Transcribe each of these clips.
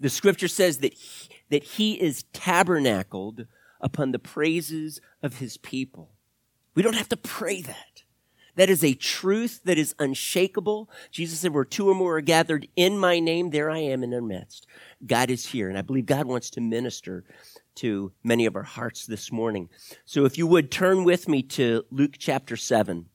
The scripture says that he, that he is tabernacled upon the praises of his people. We don't have to pray that. That is a truth that is unshakable. Jesus said, where two or more are gathered in my name, there I am in their midst. God is here. And I believe God wants to minister to many of our hearts this morning. So if you would turn with me to Luke chapter 7.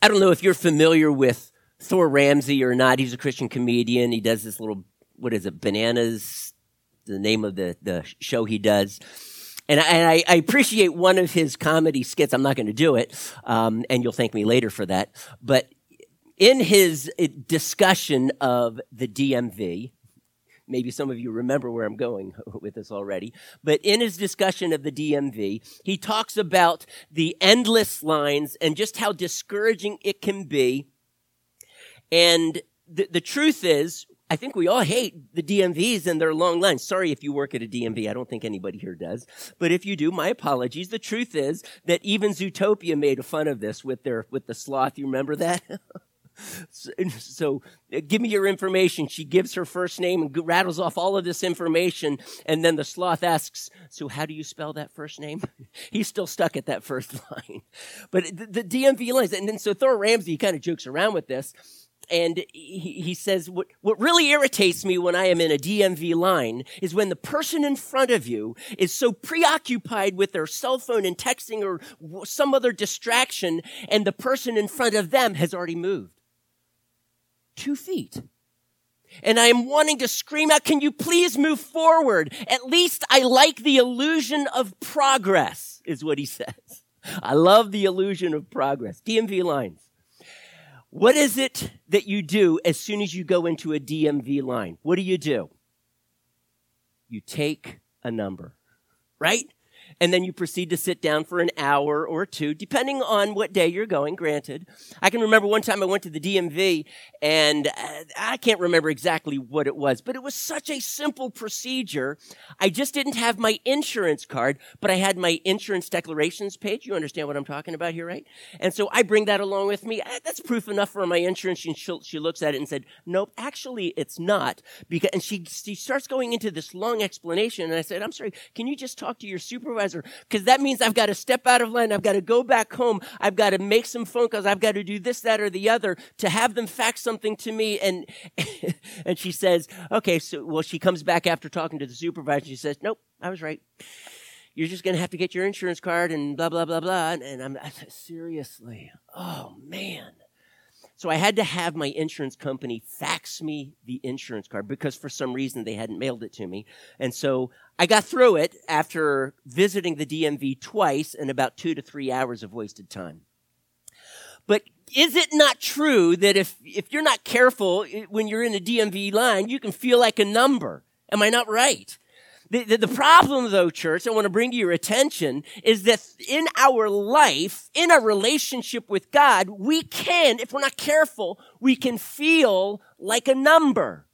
I don't know if you're familiar with Thor Ramsey or not. He's a Christian comedian. He does this little, what is it, Bananas, the name of the, the show he does. And I, and I, I appreciate one of his comedy skits. I'm not going to do it, um, and you'll thank me later for that. But in his uh, discussion of the DMV, maybe some of you remember where I'm going with this already, but in his discussion of the DMV, he talks about the endless lines and just how discouraging it can be. And the, the truth is, I think we all hate the DMVs and their long lines. Sorry if you work at a DMV. I don't think anybody here does. But if you do, my apologies. The truth is that even Zootopia made fun of this with their, with the sloth. You remember that? so, so, uh, give me your information. She gives her first name and rattles off all of this information. And then the sloth asks, so how do you spell that first name? He's still stuck at that first line. But the, the DMV lines, and then so Thor Ramsey kind of jokes around with this and he, he says, what, what really irritates me when I am in a DMV line is when the person in front of you is so preoccupied with their cell phone and texting or some other distraction, and the person in front of them has already moved two feet. And I am wanting to scream out, can you please move forward? At least I like the illusion of progress, is what he says. I love the illusion of progress. DMV lines. What is it that you do as soon as you go into a DMV line? What do you do? You take a number, right? And then you proceed to sit down for an hour or two, depending on what day you're going, granted. I can remember one time I went to the DMV and uh, I can't remember exactly what it was, but it was such a simple procedure. I just didn't have my insurance card, but I had my insurance declarations page. You understand what I'm talking about here, right? And so I bring that along with me. Uh, that's proof enough for my insurance. She looks at it and said, nope, actually it's not. Because, and she, she starts going into this long explanation. And I said, I'm sorry, can you just talk to your supervisor? Because that means I've got to step out of line. I've got to go back home. I've got to make some phone calls. I've got to do this, that, or the other to have them fax something to me. And, and she says, okay, so, well, she comes back after talking to the supervisor. She says, nope, I was right. You're just going to have to get your insurance card and blah, blah, blah, blah. And I'm, seriously, oh man. So I had to have my insurance company fax me the insurance card because for some reason they hadn't mailed it to me. And so I got through it after visiting the DMV twice and about two to three hours of wasted time. But is it not true that if, if you're not careful when you're in a DMV line, you can feel like a number? Am I not right? The, the, the, problem though, church, I want to bring to your attention is that in our life, in our relationship with God, we can, if we're not careful, we can feel like a number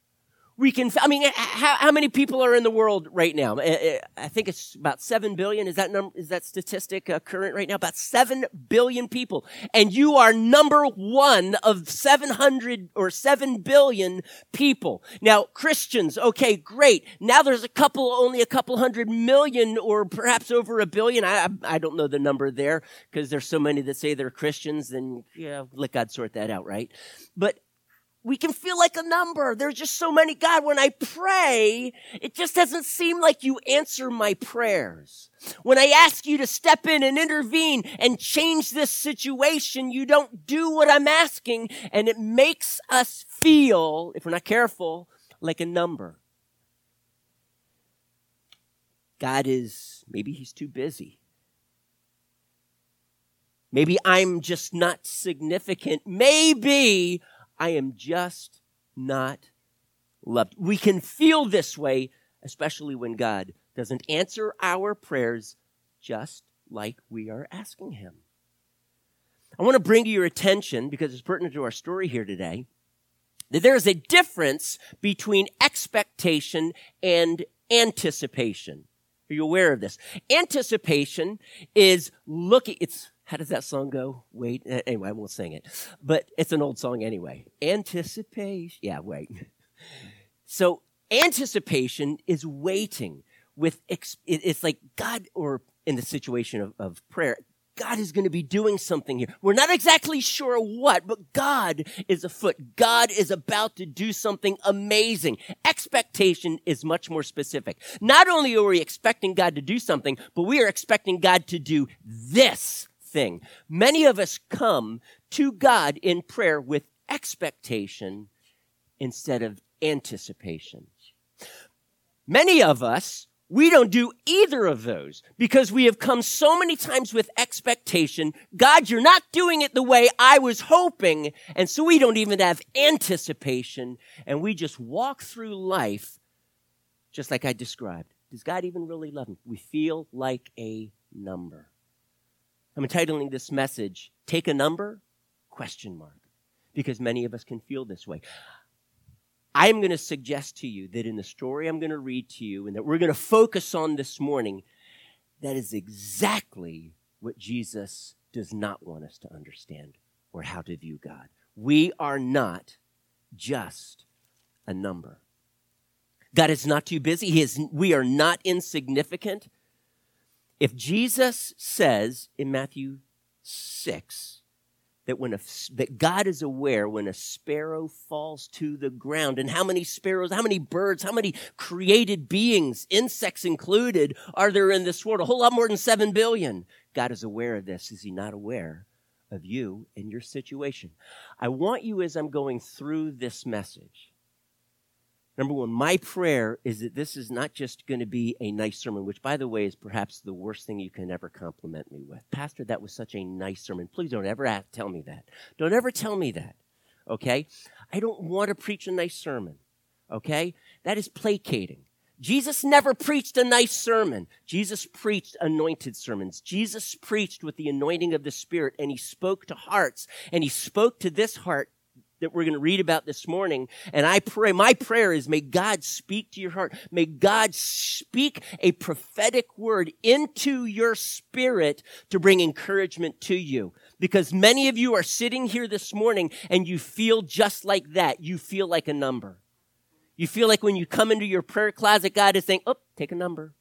we can, I mean, how, how many people are in the world right now? I think it's about 7 billion. Is that number, is that statistic uh, current right now? About 7 billion people. And you are number one of 700 or 7 billion people. Now, Christians, okay, great. Now there's a couple, only a couple hundred million or perhaps over a billion. I, I don't know the number there because there's so many that say they're Christians. Then, yeah, let God sort that out, right? But we can feel like a number. There's just so many. God, when I pray, it just doesn't seem like you answer my prayers. When I ask you to step in and intervene and change this situation, you don't do what I'm asking. And it makes us feel, if we're not careful, like a number. God is, maybe he's too busy. Maybe I'm just not significant. Maybe I am just not loved. We can feel this way, especially when God doesn't answer our prayers just like we are asking Him. I want to bring to your attention, because it's pertinent to our story here today, that there is a difference between expectation and anticipation. Are you aware of this? Anticipation is looking, it's how does that song go? Wait. Anyway, I won't sing it. But it's an old song anyway. Anticipation. Yeah, wait. So anticipation is waiting with, it's like God, or in the situation of, of prayer, God is going to be doing something here. We're not exactly sure what, but God is afoot. God is about to do something amazing. Expectation is much more specific. Not only are we expecting God to do something, but we are expecting God to do this thing. Many of us come to God in prayer with expectation instead of anticipation. Many of us we don't do either of those because we have come so many times with expectation. God, you're not doing it the way I was hoping. And so we don't even have anticipation and we just walk through life just like I described. Does God even really love me? We feel like a number. I'm entitling this message, Take a Number? Question mark. Because many of us can feel this way. I'm going to suggest to you that in the story I'm going to read to you and that we're going to focus on this morning, that is exactly what Jesus does not want us to understand or how to view God. We are not just a number. God is not too busy. He is, we are not insignificant. If Jesus says in Matthew 6, that when a, that God is aware when a sparrow falls to the ground and how many sparrows, how many birds, how many created beings, insects included, are there in this world? A whole lot more than 7 billion. God is aware of this. Is he not aware of you and your situation? I want you as I'm going through this message Number one, my prayer is that this is not just going to be a nice sermon, which, by the way, is perhaps the worst thing you can ever compliment me with. Pastor, that was such a nice sermon. Please don't ever tell me that. Don't ever tell me that. Okay? I don't want to preach a nice sermon. Okay? That is placating. Jesus never preached a nice sermon. Jesus preached anointed sermons. Jesus preached with the anointing of the Spirit and he spoke to hearts and he spoke to this heart that we're going to read about this morning. And I pray, my prayer is may God speak to your heart. May God speak a prophetic word into your spirit to bring encouragement to you. Because many of you are sitting here this morning and you feel just like that. You feel like a number. You feel like when you come into your prayer closet, God is saying, oh, take a number.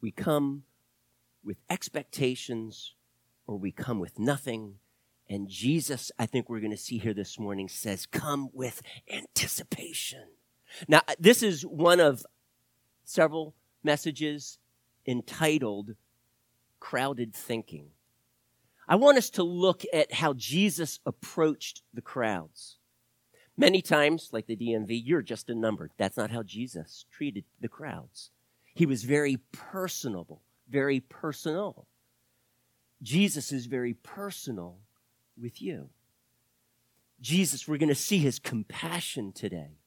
We come with expectations or we come with nothing and Jesus, I think we're going to see here this morning, says, come with anticipation. Now, this is one of several messages entitled Crowded Thinking. I want us to look at how Jesus approached the crowds. Many times, like the DMV, you're just a number. That's not how Jesus treated the crowds. He was very personable, very personal. Jesus is very personal with you. Jesus, we're going to see his compassion today.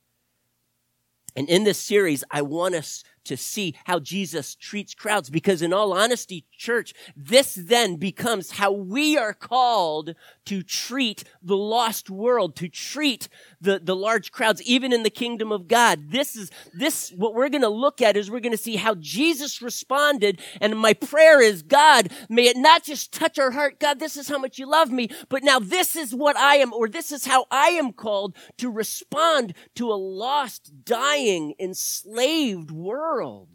And in this series, I want us to see how Jesus treats crowds because in all honesty, church, this then becomes how we are called to treat the lost world, to treat the, the large crowds, even in the kingdom of God. This is, this, what we're going to look at is we're going to see how Jesus responded. And my prayer is, God, may it not just touch our heart. God, this is how much you love me, but now this is what I am, or this is how I am called to respond to a lost, dying, enslaved world world.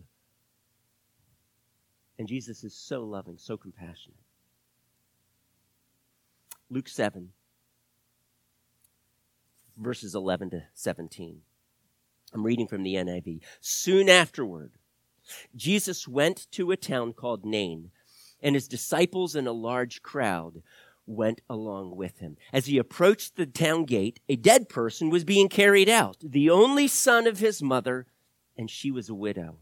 And Jesus is so loving, so compassionate. Luke 7, verses 11 to 17. I'm reading from the NIV. Soon afterward, Jesus went to a town called Nain, and his disciples and a large crowd went along with him. As he approached the town gate, a dead person was being carried out, the only son of his mother, and she was a widow.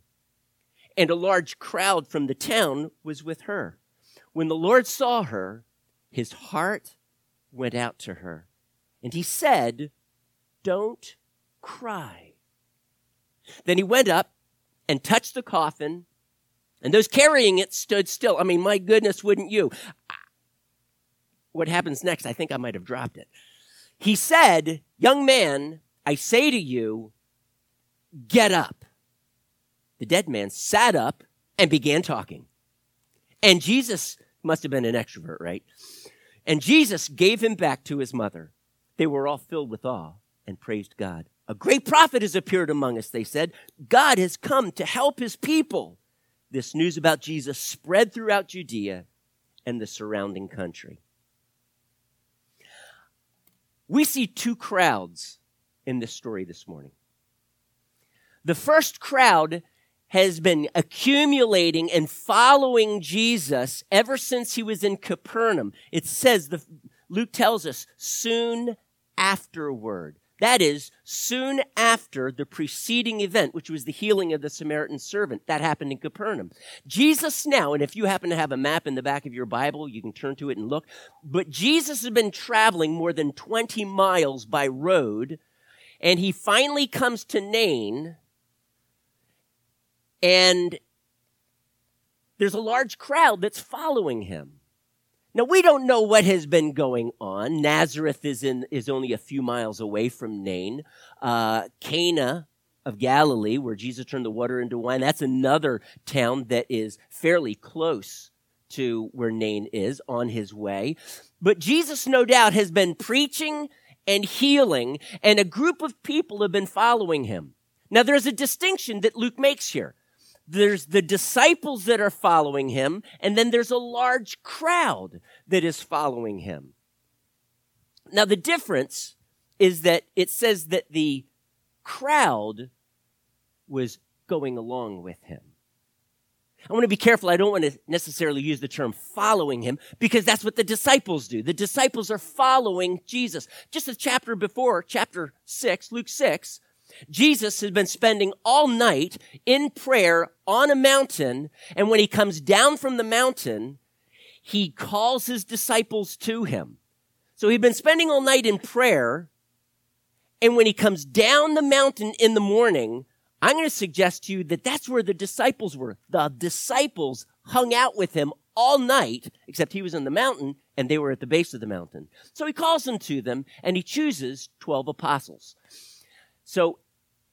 And a large crowd from the town was with her. When the Lord saw her, his heart went out to her. And he said, Don't cry. Then he went up and touched the coffin, and those carrying it stood still. I mean, my goodness, wouldn't you? What happens next? I think I might have dropped it. He said, Young man, I say to you, get up. The dead man sat up and began talking. And Jesus must have been an extrovert, right? And Jesus gave him back to his mother. They were all filled with awe and praised God A great prophet has appeared among us, they said. God has come to help his people. This news about Jesus spread throughout Judea and the surrounding country. We see two crowds in this story this morning. The first crowd has been accumulating and following Jesus ever since he was in Capernaum. It says, the, Luke tells us, soon afterward. That is, soon after the preceding event, which was the healing of the Samaritan servant. That happened in Capernaum. Jesus now, and if you happen to have a map in the back of your Bible, you can turn to it and look. But Jesus has been traveling more than 20 miles by road, and he finally comes to Nain, and there's a large crowd that's following him. Now we don't know what has been going on. Nazareth is in is only a few miles away from Nain. Uh, Cana of Galilee, where Jesus turned the water into wine, that's another town that is fairly close to where Nain is on his way. But Jesus, no doubt, has been preaching and healing, and a group of people have been following him. Now, there's a distinction that Luke makes here there's the disciples that are following him, and then there's a large crowd that is following him. Now, the difference is that it says that the crowd was going along with him. I want to be careful. I don't want to necessarily use the term following him because that's what the disciples do. The disciples are following Jesus. Just a chapter before, chapter 6, Luke 6, Jesus has been spending all night in prayer on a mountain, and when he comes down from the mountain, he calls his disciples to him. So he'd been spending all night in prayer, and when he comes down the mountain in the morning, I'm going to suggest to you that that's where the disciples were. The disciples hung out with him all night, except he was on the mountain and they were at the base of the mountain. So he calls them to them and he chooses 12 apostles. So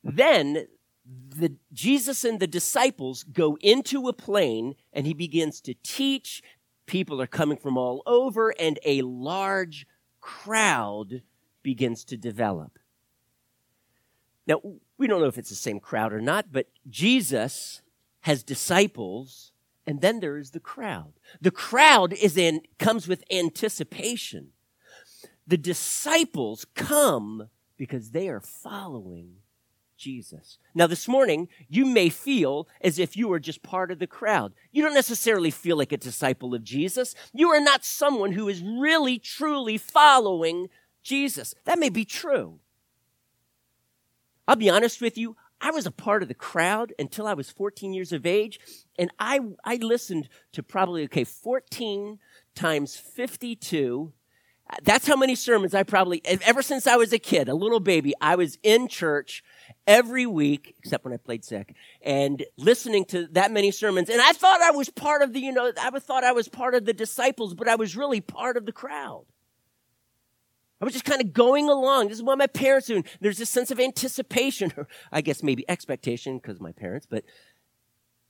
then the, Jesus and the disciples go into a plain and he begins to teach. People are coming from all over and a large crowd begins to develop. Now, we don't know if it's the same crowd or not, but Jesus has disciples and then there is the crowd. The crowd is in, comes with anticipation. The disciples come because they are following Jesus. Now, this morning, you may feel as if you are just part of the crowd. You don't necessarily feel like a disciple of Jesus. You are not someone who is really, truly following Jesus. That may be true. I'll be honest with you. I was a part of the crowd until I was 14 years of age, and I, I listened to probably, okay, 14 times 52 that's how many sermons I probably, ever since I was a kid, a little baby, I was in church every week, except when I played sick, and listening to that many sermons. And I thought I was part of the, you know, I thought I was part of the disciples, but I was really part of the crowd. I was just kind of going along. This is what my parents do. There's this sense of anticipation, or I guess maybe expectation because my parents, but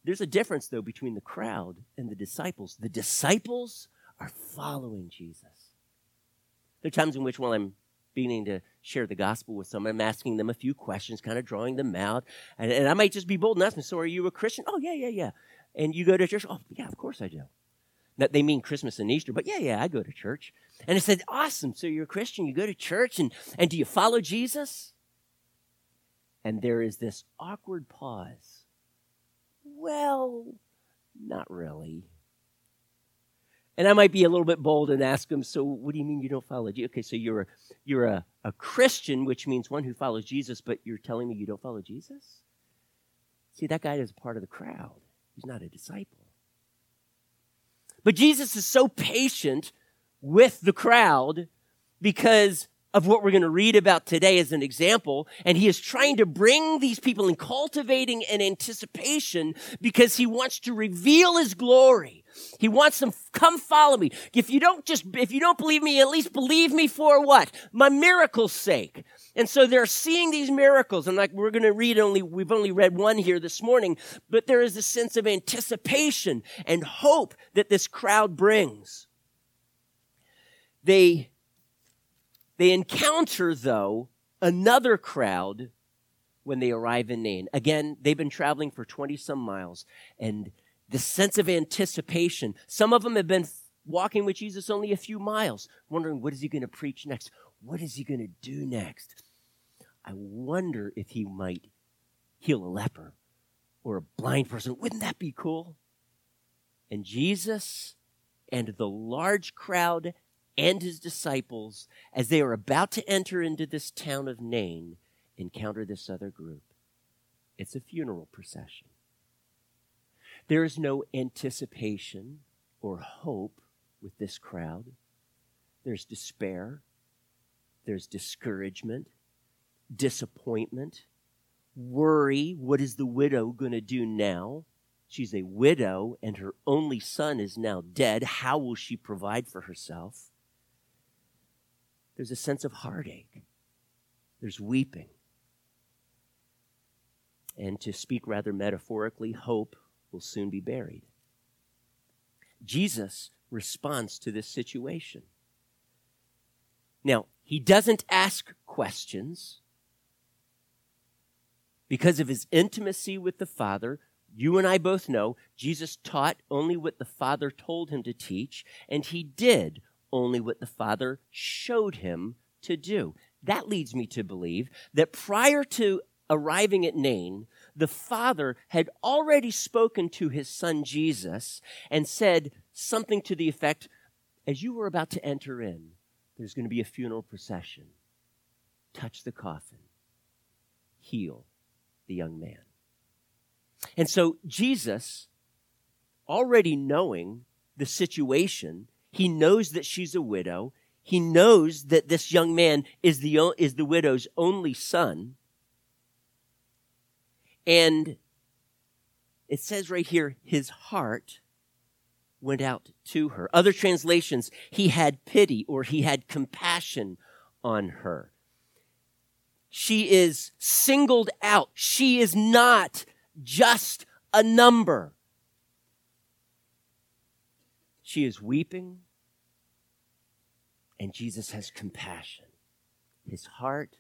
there's a difference though between the crowd and the disciples. The disciples are following Jesus. There are times in which while I'm beginning to share the gospel with someone. I'm asking them a few questions, kind of drawing them out. And, and I might just be bold and ask them, So are you a Christian? Oh, yeah, yeah, yeah. And you go to church? Oh, yeah, of course I do. That they mean Christmas and Easter, but yeah, yeah, I go to church. And I said, Awesome. So you're a Christian, you go to church, and, and do you follow Jesus? And there is this awkward pause. Well, not really. And I might be a little bit bold and ask them, so what do you mean you don't follow Jesus? Okay, so you're a, you're a, a Christian, which means one who follows Jesus, but you're telling me you don't follow Jesus? See, that guy is part of the crowd. He's not a disciple. But Jesus is so patient with the crowd because of what we're going to read about today as an example. And he is trying to bring these people in cultivating an anticipation because he wants to reveal his glory. He wants them, come follow me. If you don't just, if you don't believe me, at least believe me for what? My miracle's sake. And so they're seeing these miracles. And like we're going to read only, we've only read one here this morning, but there is a sense of anticipation and hope that this crowd brings. They they encounter, though, another crowd when they arrive in Nain. Again, they've been traveling for 20 some miles and the sense of anticipation. Some of them have been walking with Jesus only a few miles, wondering what is he going to preach next? What is he going to do next? I wonder if he might heal a leper or a blind person. Wouldn't that be cool? And Jesus and the large crowd and his disciples, as they are about to enter into this town of Nain, encounter this other group. It's a funeral procession. There is no anticipation or hope with this crowd. There's despair, there's discouragement, disappointment, worry. What is the widow going to do now? She's a widow and her only son is now dead. How will she provide for herself? There's a sense of heartache. There's weeping. And to speak rather metaphorically, hope will soon be buried. Jesus responds to this situation. Now, he doesn't ask questions because of his intimacy with the Father. You and I both know Jesus taught only what the Father told him to teach, and he did only what the Father showed him to do. That leads me to believe that prior to arriving at Nain, the Father had already spoken to his son Jesus and said something to the effect as you were about to enter in, there's going to be a funeral procession. Touch the coffin, heal the young man. And so Jesus, already knowing the situation, he knows that she's a widow. He knows that this young man is the, is the widow's only son. And it says right here, his heart went out to her. Other translations, he had pity or he had compassion on her. She is singled out. She is not just a number. She is weeping, and Jesus has compassion. His heart,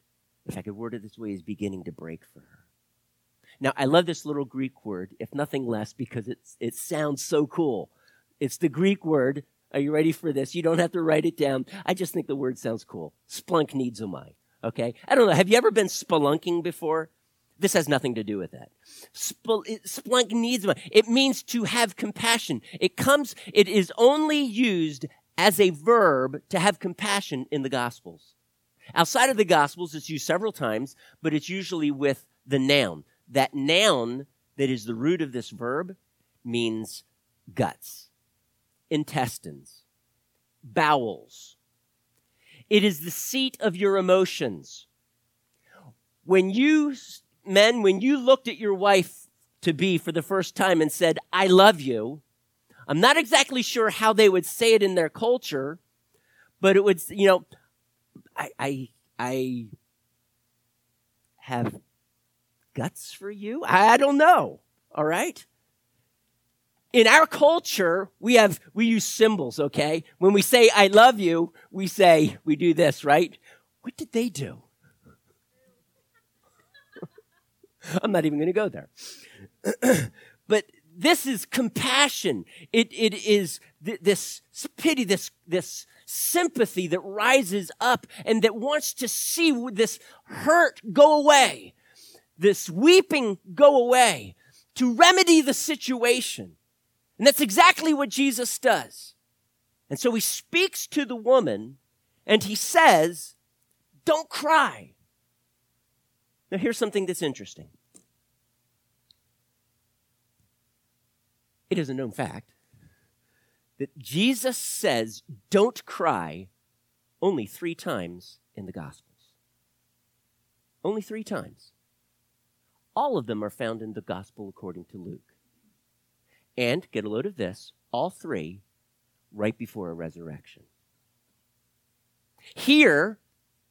if I could word it this way, is beginning to break for her. Now, I love this little Greek word, if nothing less, because it's, it sounds so cool. It's the Greek word. Are you ready for this? You don't have to write it down. I just think the word sounds cool. Splunk needs a Splanchnizomai. Okay? I don't know. Have you ever been spelunking before? This has nothing to do with that. Splanchnizomai. It It means to have compassion. It comes, it is only used as a verb to have compassion in the Gospels. Outside of the Gospels, it's used several times, but it's usually with the noun. That noun that is the root of this verb means guts intestines, bowels. It is the seat of your emotions. When you, men, when you looked at your wife to be for the first time and said, I love you, I'm not exactly sure how they would say it in their culture, but it would, you know, I, I, I have guts for you. I don't know. All right in our culture, we have, we use symbols, okay? When we say, I love you, we say, we do this, right? What did they do? I'm not even going to go there. but this is compassion. It, it is th- this pity, this, this sympathy that rises up and that wants to see this hurt go away, this weeping go away, to remedy the situation. And that's exactly what Jesus does. And so he speaks to the woman and he says, Don't cry. Now, here's something that's interesting. It is a known fact that Jesus says, Don't cry only three times in the Gospels. Only three times. All of them are found in the Gospel according to Luke. And get a load of this all three right before a resurrection. Here,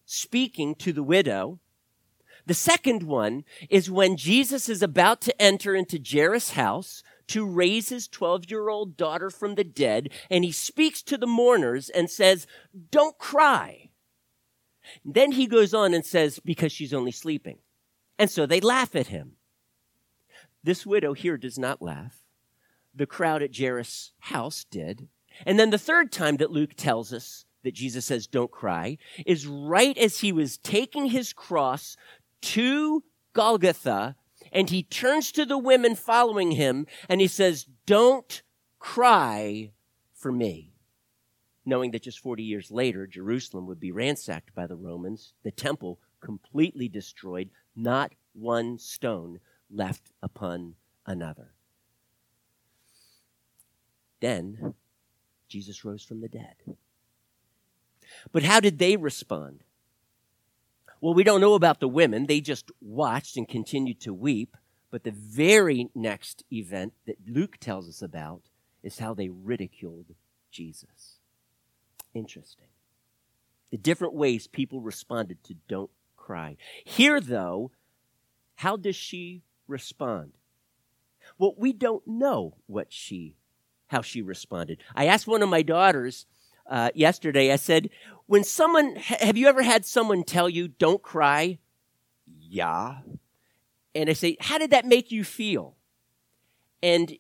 speaking to the widow, the second one is when Jesus is about to enter into Jairus' house to raise his 12 year old daughter from the dead, and he speaks to the mourners and says, Don't cry. Then he goes on and says, Because she's only sleeping. And so they laugh at him. This widow here does not laugh. The crowd at Jairus' house did. And then the third time that Luke tells us that Jesus says, Don't cry, is right as he was taking his cross to Golgotha, and he turns to the women following him and he says, Don't cry for me. Knowing that just 40 years later, Jerusalem would be ransacked by the Romans, the temple completely destroyed, not one stone left upon another. Then Jesus rose from the dead. But how did they respond? Well, we don't know about the women. They just watched and continued to weep. But the very next event that Luke tells us about is how they ridiculed Jesus. Interesting. The different ways people responded to don't cry. Here, though, how does she respond? Well, we don't know what she, how she responded. I asked one of my daughters uh, yesterday. I said, "When someone, have you ever had someone tell you don't cry?" Yeah. And I say, "How did that make you feel?" And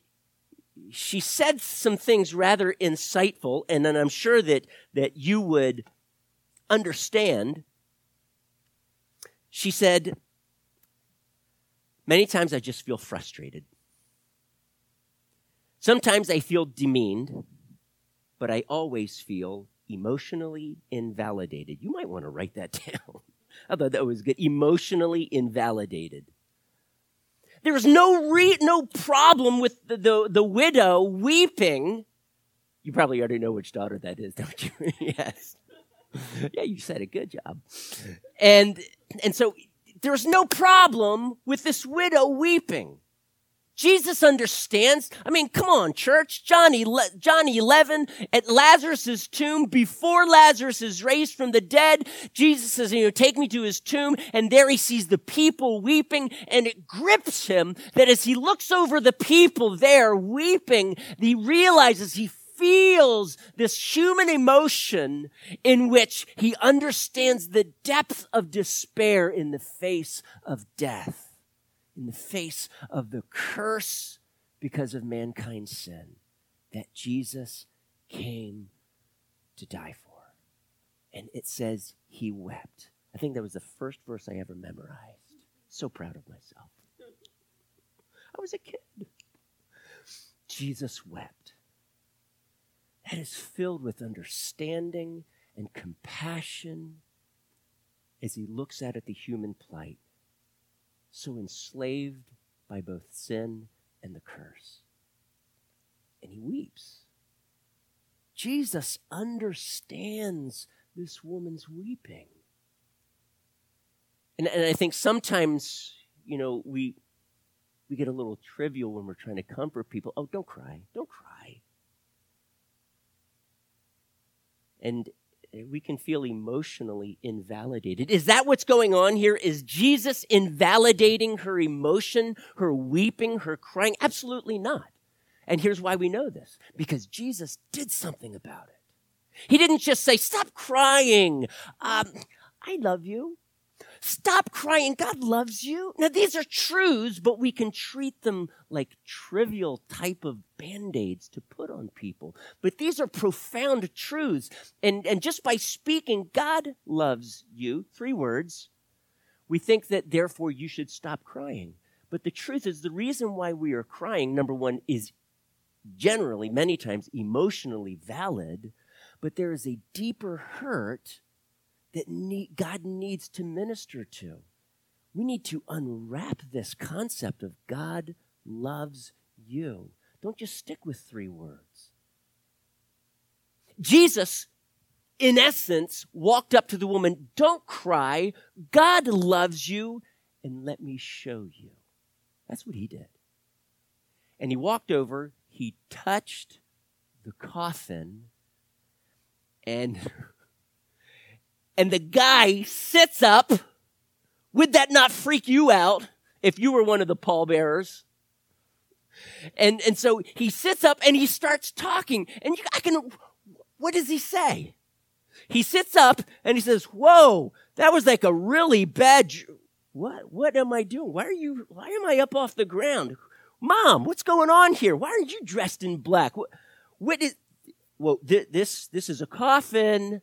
she said some things rather insightful, and then I'm sure that that you would understand. She said, Many times I just feel frustrated. Sometimes I feel demeaned, but I always feel emotionally invalidated. You might want to write that down. I thought that was good. Emotionally invalidated. There's no re- no problem with the, the, the widow weeping. You probably already know which daughter that is, don't you? yes. Yeah, you said a good job. And and so there's no problem with this widow weeping. Jesus understands. I mean, come on, church. John, John 11 at Lazarus' tomb, before Lazarus is raised from the dead, Jesus says, you know, take me to his tomb. And there he sees the people weeping and it grips him that as he looks over the people there weeping, he realizes he feels this human emotion in which he understands the depth of despair in the face of death, in the face of the curse because of mankind's sin that Jesus came to die for. And it says he wept. I think that was the first verse I ever memorized. So proud of myself. I was a kid. Jesus wept that is filled with understanding and compassion as he looks out at the human plight, so enslaved by both sin and the curse. And he weeps. Jesus understands this woman's weeping. And, and I think sometimes, you know, we, we get a little trivial when we're trying to comfort people. Oh, don't cry. Don't cry and we can feel emotionally invalidated. Is that what's going on here? Is Jesus invalidating her emotion, her weeping, her crying? Absolutely not. And here's why we know this because Jesus did something about it. He didn't just say, Stop crying. Um, I love you. Stop crying. God loves you. Now, these are truths, but we can treat them like trivial type of band-aids to put on people. But these are profound truths. And, and just by speaking, God loves you, three words, we think that therefore you should stop crying. But the truth is the reason why we are crying, number one, is generally, many times, emotionally valid, but there is a deeper hurt that need, God needs to minister to. We need to unwrap this concept of God loves you. Don't just stick with three words. Jesus, in essence, walked up to the woman, Don't cry. God loves you, and let me show you. That's what he did. And he walked over, he touched the coffin, and and the guy sits up. Would that not freak you out if you were one of the pallbearers? And, and so he sits up and he starts talking. And you, I can, what does he say? He sits up and he says, Whoa, that was like a really bad. What? What am I doing? Why are you, why am I up off the ground? Mom, what's going on here? Why aren't you dressed in black? What, what is, well, th- this, this is a coffin.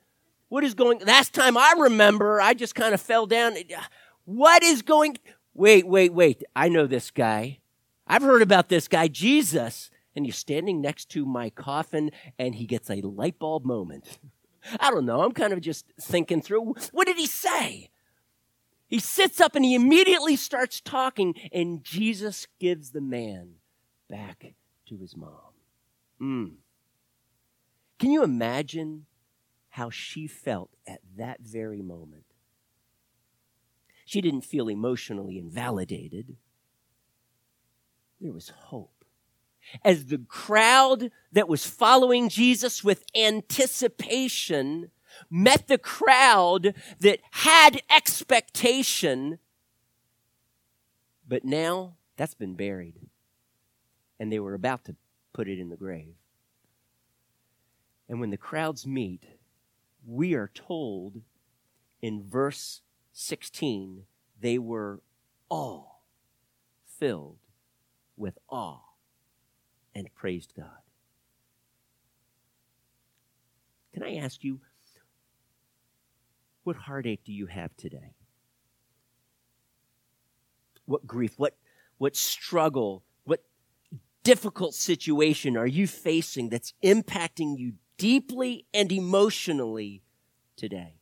What is going, last time I remember, I just kind of fell down. What is going, wait, wait, wait. I know this guy. I've heard about this guy, Jesus. And he's standing next to my coffin and he gets a light bulb moment. I don't know. I'm kind of just thinking through. What did he say? He sits up and he immediately starts talking, and Jesus gives the man back to his mom. Mm. Can you imagine how she felt at that very moment? She didn't feel emotionally invalidated. There was hope. As the crowd that was following Jesus with anticipation met the crowd that had expectation, but now that's been buried. And they were about to put it in the grave. And when the crowds meet, we are told in verse 16, they were all filled with awe and praised God. Can I ask you, what heartache do you have today? What grief, what, what struggle, what difficult situation are you facing that's impacting you deeply and emotionally today?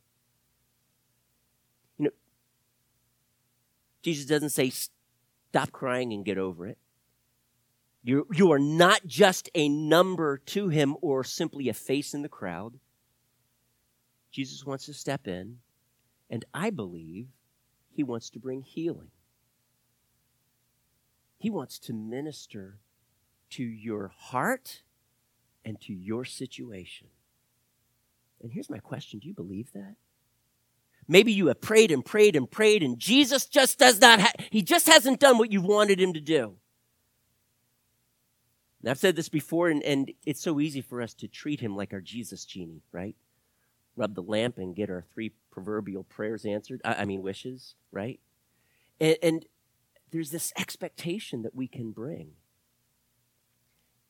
You know, Jesus doesn't say, stop crying and get over it. You, you are not just a number to him or simply a face in the crowd. Jesus wants to step in, and I believe he wants to bring healing. He wants to minister to your heart and to your situation. And here's my question Do you believe that? Maybe you have prayed and prayed and prayed, and Jesus just does not, ha- he just hasn't done what you wanted him to do. And I've said this before, and, and it's so easy for us to treat him like our Jesus genie, right? rub the lamp and get our three proverbial prayers answered. I, I mean, wishes, right? And, and there's this expectation that we can bring.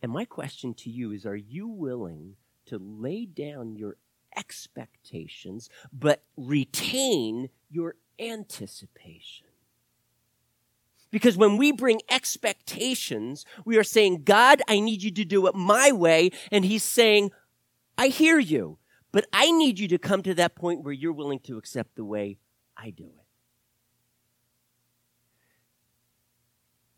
And my question to you is Are you willing to lay down your expectations but retain your anticipation? Because when we bring expectations, we are saying, God, I need you to do it my way. And He's saying, I hear you. But I need you to come to that point where you're willing to accept the way I do it.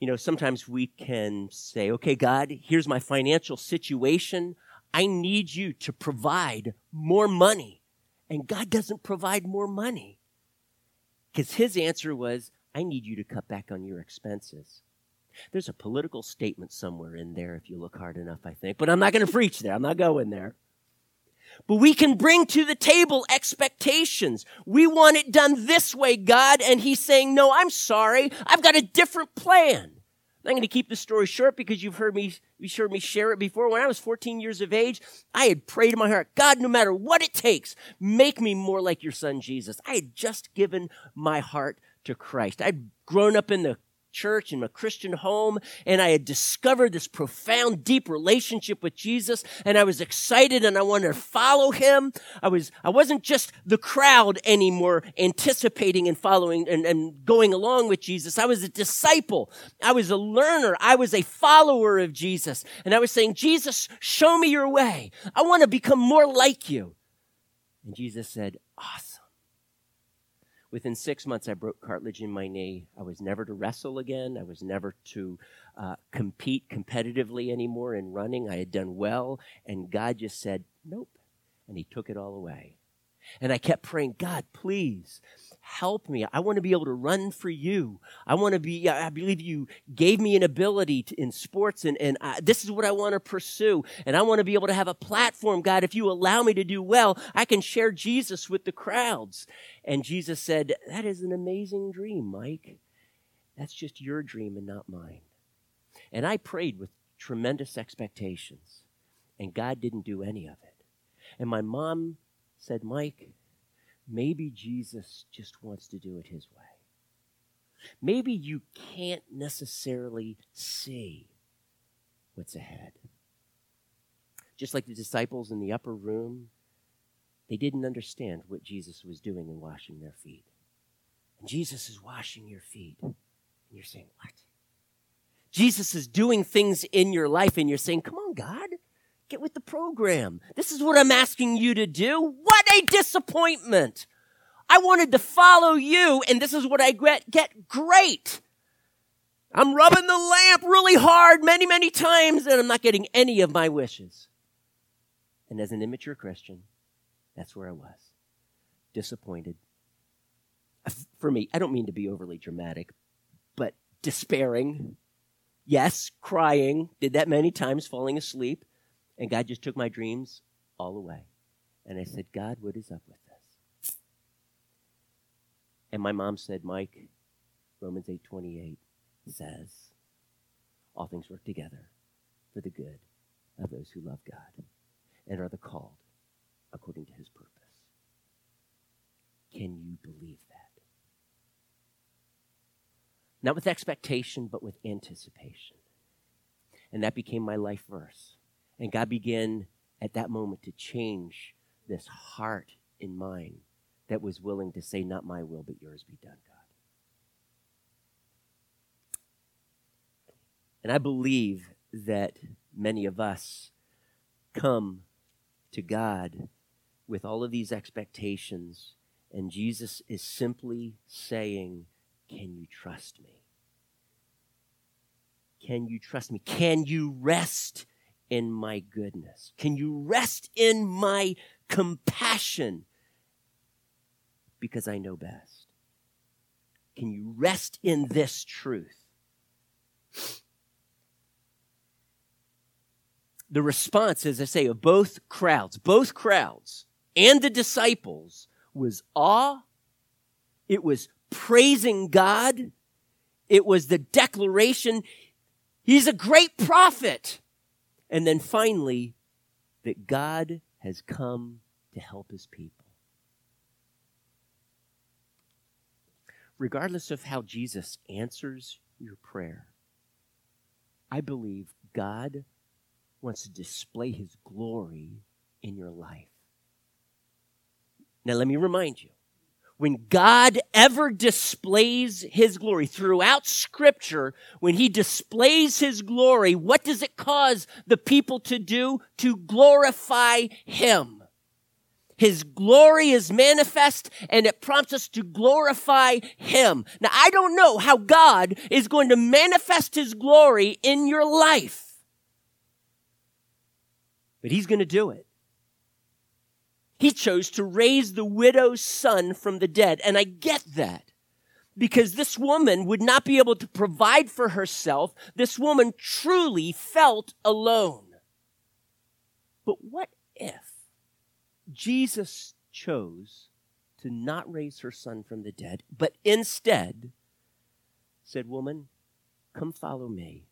You know, sometimes we can say, okay, God, here's my financial situation. I need you to provide more money. And God doesn't provide more money. Because his answer was, I need you to cut back on your expenses. There's a political statement somewhere in there if you look hard enough, I think. But I'm not going to preach there. I'm not going there. But we can bring to the table expectations. We want it done this way, God. And he's saying, no, I'm sorry. I've got a different plan. I'm going to keep the story short because you've heard me, you've heard me share it before. When I was 14 years of age, I had prayed in my heart, God, no matter what it takes, make me more like your son Jesus. I had just given my heart to Christ. I'd grown up in the church in a Christian home and I had discovered this profound, deep relationship with Jesus and I was excited and I wanted to follow him. I was, I wasn't just the crowd anymore anticipating and following and, and going along with Jesus. I was a disciple. I was a learner. I was a follower of Jesus. And I was saying, Jesus, show me your way. I want to become more like you. And Jesus said, awesome. Within six months, I broke cartilage in my knee. I was never to wrestle again. I was never to uh, compete competitively anymore in running. I had done well, and God just said, Nope. And He took it all away. And I kept praying, God, please help me. I want to be able to run for you. I want to be, I believe you gave me an ability to, in sports and, and I, this is what I want to pursue. And I want to be able to have a platform. God, if you allow me to do well, I can share Jesus with the crowds. And Jesus said, that is an amazing dream, Mike. That's just your dream and not mine. And I prayed with tremendous expectations and God didn't do any of it. And my mom said, Mike, maybe Jesus just wants to do it his way. Maybe you can't necessarily see what's ahead. Just like the disciples in the upper room, they didn't understand what Jesus was doing in washing their feet. And Jesus is washing your feet. And you're saying, What? Jesus is doing things in your life, and you're saying, Come on, God, get with the program. This is what I'm asking you to do. What a disappointment! I wanted to follow you, and this is what I get. Great. I'm rubbing the lamp really hard many, many times, and I'm not getting any of my wishes. And as an immature Christian, that's where I was. Disappointed. For me, I don't mean to be overly dramatic, but despairing. Yes, crying. Did that many times, falling asleep. And God just took my dreams all away. And I said, God, what is up with this? And my mom said, Mike, Romans 8:28 says, all things work together for the good of those who love God and are the called according to his purpose. Can you believe that? Not with expectation, but with anticipation. And that became my life verse. And God began at that moment to change this heart in mine that was willing to say, Not my will, but yours be done, God. And I believe that many of us come to God with all of these expectations, and Jesus is simply saying, Can you trust me? Can you trust me? Can you rest in my goodness? Can you rest in my compassion? Because I know best. Can you rest in this truth? the response, as I say, of both crowds, both crowds and the disciples was awe. It was praising God. It was the declaration, He's a great prophet. And then finally, that God has come to help His people. Regardless of how Jesus answers your prayer, I believe God wants to display his glory in your life. Now, let me remind you when God ever displays his glory throughout scripture, when he displays his glory, what does it cause the people to do? To glorify him. His glory is manifest and it prompts us to glorify him. Now, I don't know how God is going to manifest his glory in your life but he's going to do it. He chose to raise the widow's son from the dead. And I get that because this woman would not be able to provide for herself. This woman truly felt alone. But what if Jesus chose to not raise her son from the dead, but instead said, Woman, come follow me,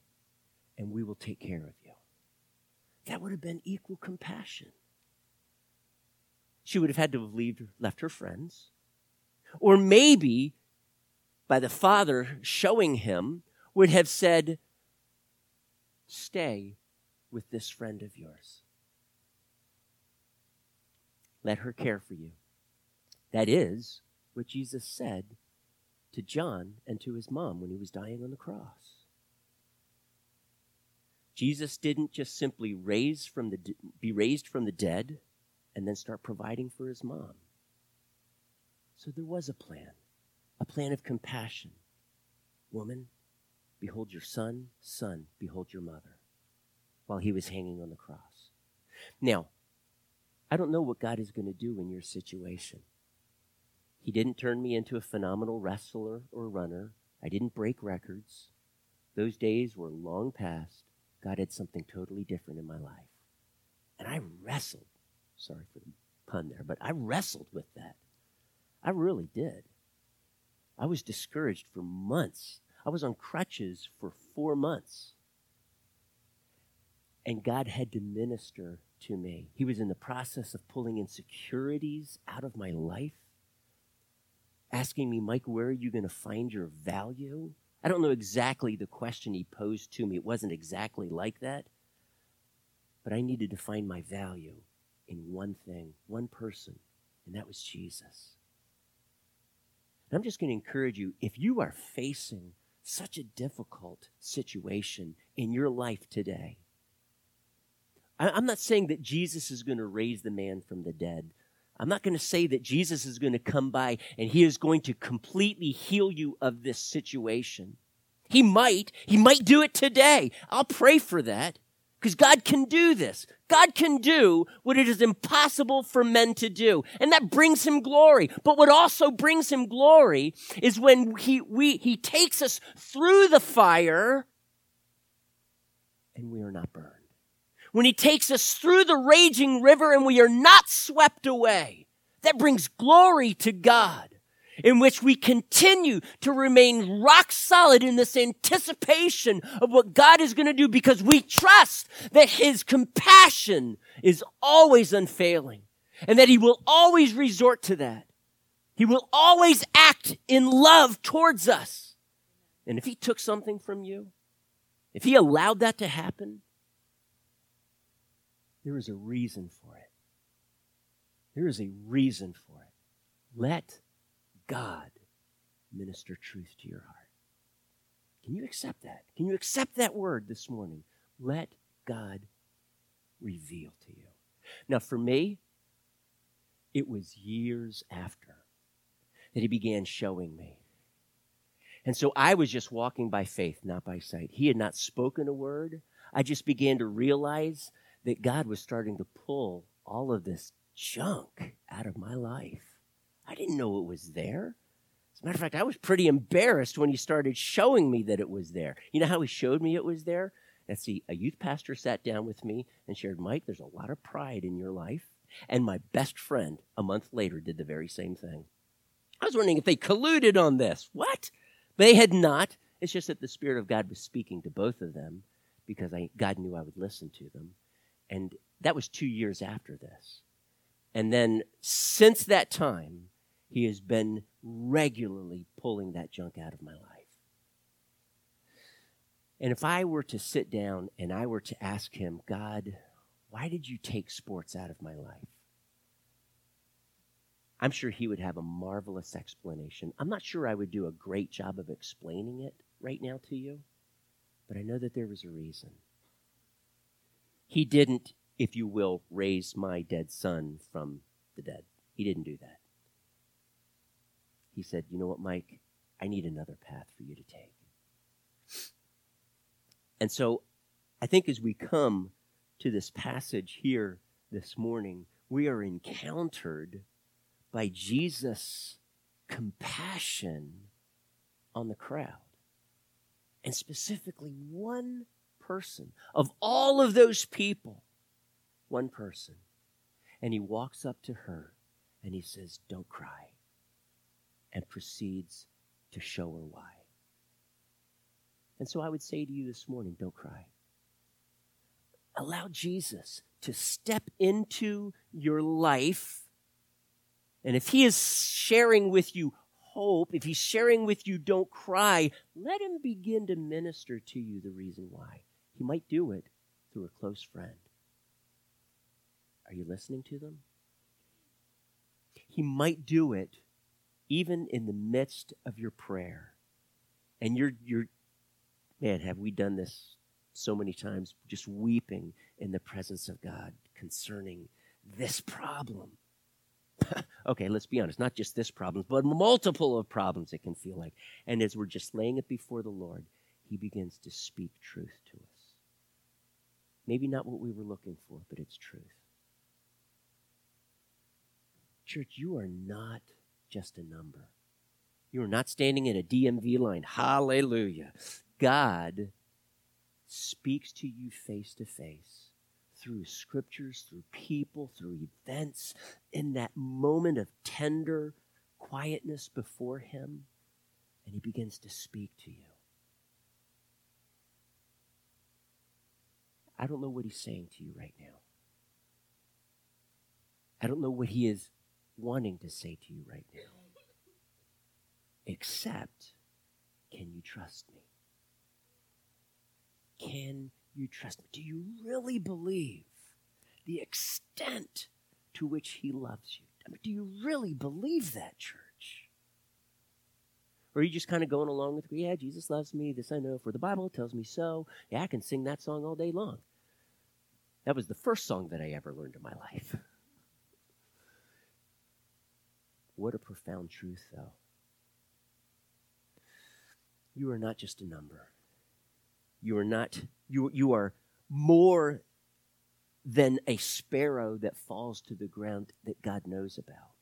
and we will take care of you? that would have been equal compassion. She would have had to have left her friends. Or maybe, by the father showing him, would have said, Stay with this friend of yours. Let her care for you. That is what Jesus said to John and to his mom when he was dying on the cross. Jesus didn't just simply raise from the, be raised from the dead and then start providing for his mom. So there was a plan, a plan of compassion. Woman, behold your son, son, behold your mother, while he was hanging on the cross. Now, I don't know what God is going to do in your situation. He didn't turn me into a phenomenal wrestler or runner. I didn't break records. Those days were long past. God had something totally different in my life. And I wrestled. Sorry for the pun there, but I wrestled with that. I really did. I was discouraged for months. I was on crutches for four months. And God had to minister to me. He was in the process of pulling insecurities out of my life, asking me, Mike, where are you going to find your value? I don't know exactly the question he posed to me. It wasn't exactly like that. But I needed to find my value in one thing, one person, and that was Jesus. And I'm just going to encourage you if you are facing such a difficult situation in your life today, I'm not saying that Jesus is going to raise the man from the dead. I'm not going to say that Jesus is going to come by and he is going to completely heal you of this situation. He might. He might do it today. I'll pray for that because God can do this. God can do what it is impossible for men to do. And that brings him glory. But what also brings him glory is when he, we, he takes us through the fire and we are not burned when he takes us through the raging river and we are not swept away. That brings glory to God, in which we continue to remain rock solid in this anticipation of what God is going to do because we trust that his compassion is always unfailing and that he will always resort to that. He will always act in love towards us. And if he took something from you, if he allowed that to happen, there is a reason for it. There is a reason for it. Let God minister truth to your heart. Can you accept that? Can you accept that word this morning? Let God reveal to you. Now, for me, it was years after that he began showing me. And so I was just walking by faith, not by sight. He had not spoken a word. I just began to realize that God was starting to pull all of this junk out of my life. I didn't know it was there. As a matter of fact, I was pretty embarrassed when he started showing me that it was there. You know how he showed me it was there? Let's see, a youth pastor sat down with me and shared, Mike, there's a lot of pride in your life. And my best friend, a month later, did the very same thing. I was wondering if they colluded on this. What? They had not. It's just that the Spirit of God was speaking to both of them because I, God knew I would listen to them. And that was two years after this. And then since that time, he has been regularly pulling that junk out of my life. And if I were to sit down and I were to ask him, God, why did you take sports out of my life? I'm sure he would have a marvelous explanation. I'm not sure I would do a great job of explaining it right now to you, but I know that there was a reason. He didn't, if you will, raise my dead son from the dead. He didn't do that. He said, You know what, Mike? I need another path for you to take. And so I think as we come to this passage here this morning, we are encountered by Jesus' compassion on the crowd. And specifically, one person. Of all of those people, one person. And he walks up to her and he says, Don't cry. And proceeds to show her why. And so I would say to you this morning, don't cry. Allow Jesus to step into your life. And if he is sharing with you hope, if he's sharing with you don't cry, let him begin to minister to you the reason why. He might do it through a close friend. Are you listening to them? He might do it even in the midst of your prayer. And you're, you're, man, have we done this so many times, just weeping in the presence of God concerning this problem? okay, let's be honest, not just this problem, but multiple of problems it can feel like. And as we're just laying it before the Lord, He begins to speak truth to us. Maybe not what we were looking for, but it's truth. Church, you are not just a number. You are not standing in a DMV line. Hallelujah. God speaks to you face to face through scriptures, through people, through events, in that moment of tender quietness before Him, and He begins to speak to you. I don't know what he's saying to you right now. I don't know what He is wanting to say to you right now. Except, can you trust me? Can you trust me? Do you really believe the extent to which He loves you? I mean, do you really believe that, church? Or are you just kind of going along with, yeah, Jesus loves me, this I know, for the Bible tells me so. Yeah, I can sing that song all day long. That was the first song that I ever learned in my life. What a profound truth, though. You are not just a number. You are not, you, you are more than a sparrow that falls to the ground that God knows about.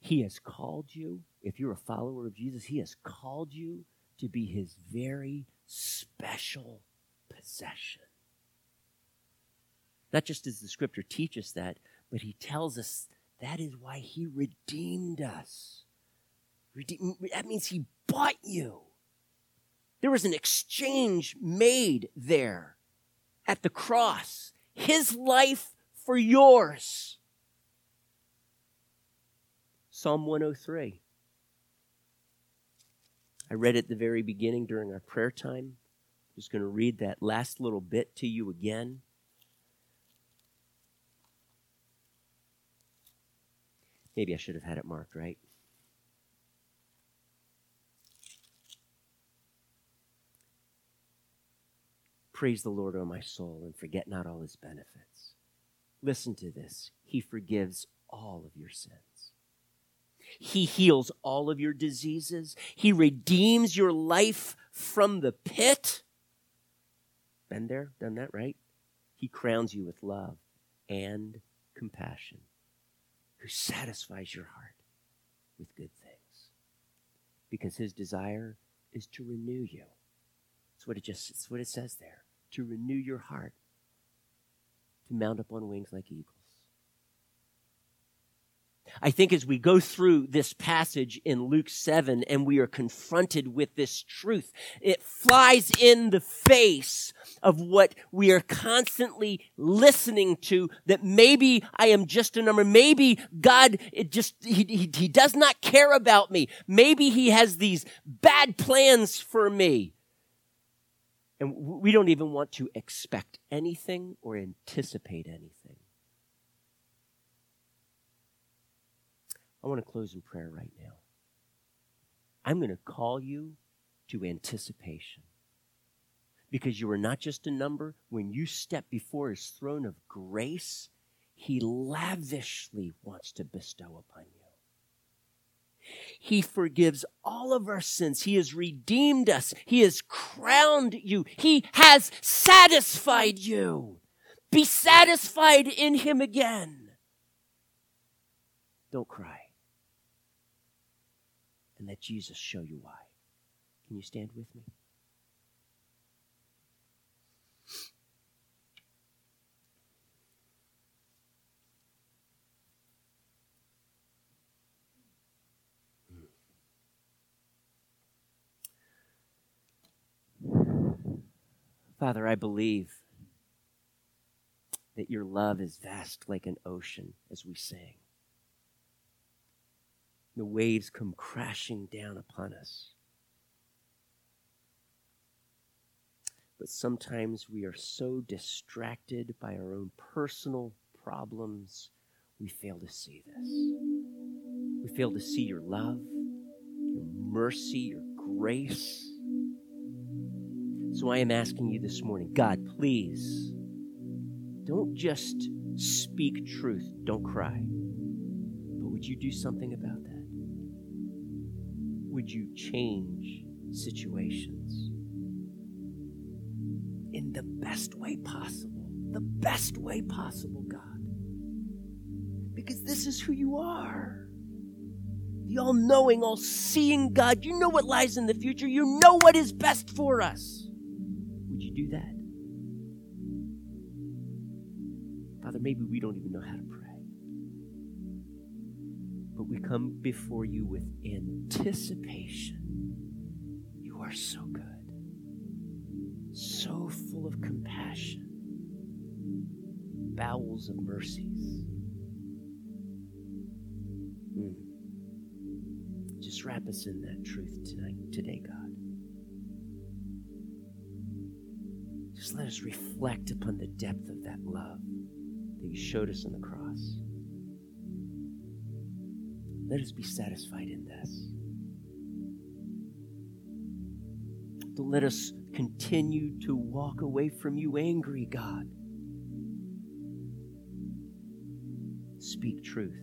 He has called you, if you're a follower of Jesus, He has called you to be His very special possession. Not just as the scripture teaches that, but He tells us that is why He redeemed us. Redeem, that means He bought you. There was an exchange made there at the cross. His life for yours. Psalm 103. I read at the very beginning during our prayer time. I'm just going to read that last little bit to you again. Maybe I should have had it marked, right? Praise the Lord, O my soul, and forget not all his benefits. Listen to this. He forgives all of your sins. He heals all of your diseases. He redeems your life from the pit. Been there, done that, right? He crowns you with love and compassion, who satisfies your heart with good things. Because his desire is to renew you. That's what it just it's what it says there to renew your heart, to mount up on wings like eagles. I think as we go through this passage in Luke 7 and we are confronted with this truth, it flies in the face of what we are constantly listening to that maybe I am just a number. Maybe God, just, he, he, he does not care about me. Maybe he has these bad plans for me. And we don't even want to expect anything or anticipate anything. I want to close in prayer right now. I'm going to call you to anticipation. Because you are not just a number. When you step before his throne of grace, he lavishly wants to bestow upon you. He forgives all of our sins. He has redeemed us. He has crowned you. He has satisfied you. Be satisfied in Him again. Don't cry. And let Jesus show you why. Can you stand with me? Father, I believe that your love is vast like an ocean as we sing. The waves come crashing down upon us. But sometimes we are so distracted by our own personal problems, we fail to see this. We fail to see your love, your mercy, your grace. So I am asking you this morning, God, please don't just speak truth, don't cry. But would you do something about that? Would you change situations in the best way possible? The best way possible, God. Because this is who you are the all knowing, all seeing God. You know what lies in the future, you know what is best for us Would you do that? Father, maybe we don't even know how to pray but we come before you with anticipation. You are so good, so full of compassion, bowels of mercies. Mm. Just wrap us in that truth tonight, today, God. Just let us reflect upon the depth of that love that you showed us on the cross. Let us be satisfied in this. Let us continue to walk away from you angry, God. Speak truth.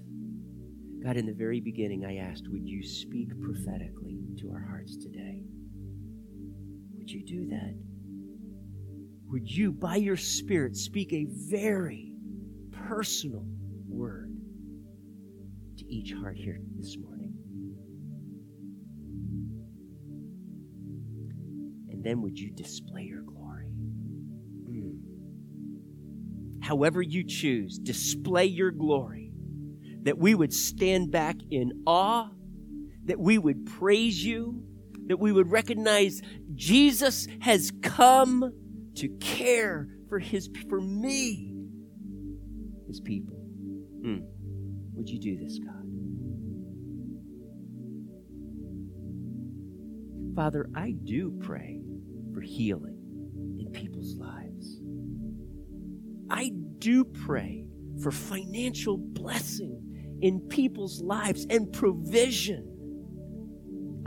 God, in the very beginning, I asked, would you speak prophetically to our hearts today? Would you do that? Would you, by your Spirit, speak a very personal word each heart here this morning? And then would you display your glory? Mm. However, you choose, display your glory, that we would stand back in awe, that we would praise you, that we would recognize Jesus has come to care for his for me, his people. Mm. Would you do this, God? Father, I do pray for healing in people's lives. I do pray for financial blessing in people's lives and provision.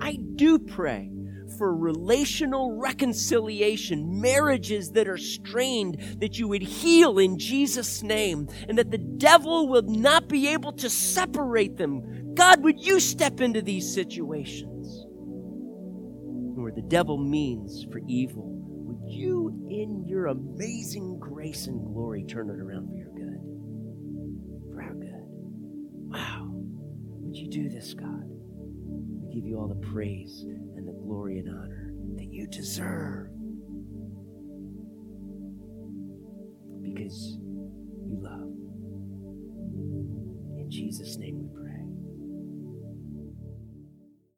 I do pray for relational reconciliation, marriages that are strained, that you would heal in Jesus' name, and that the devil will not be able to separate them. God, would you step into these situations devil means for evil? Would you, in your amazing grace and glory, turn it around for your good? For our good. Wow. Would you do this, God? We give you all the praise and the glory and honor that you deserve. Because you love. In Jesus' name we pray.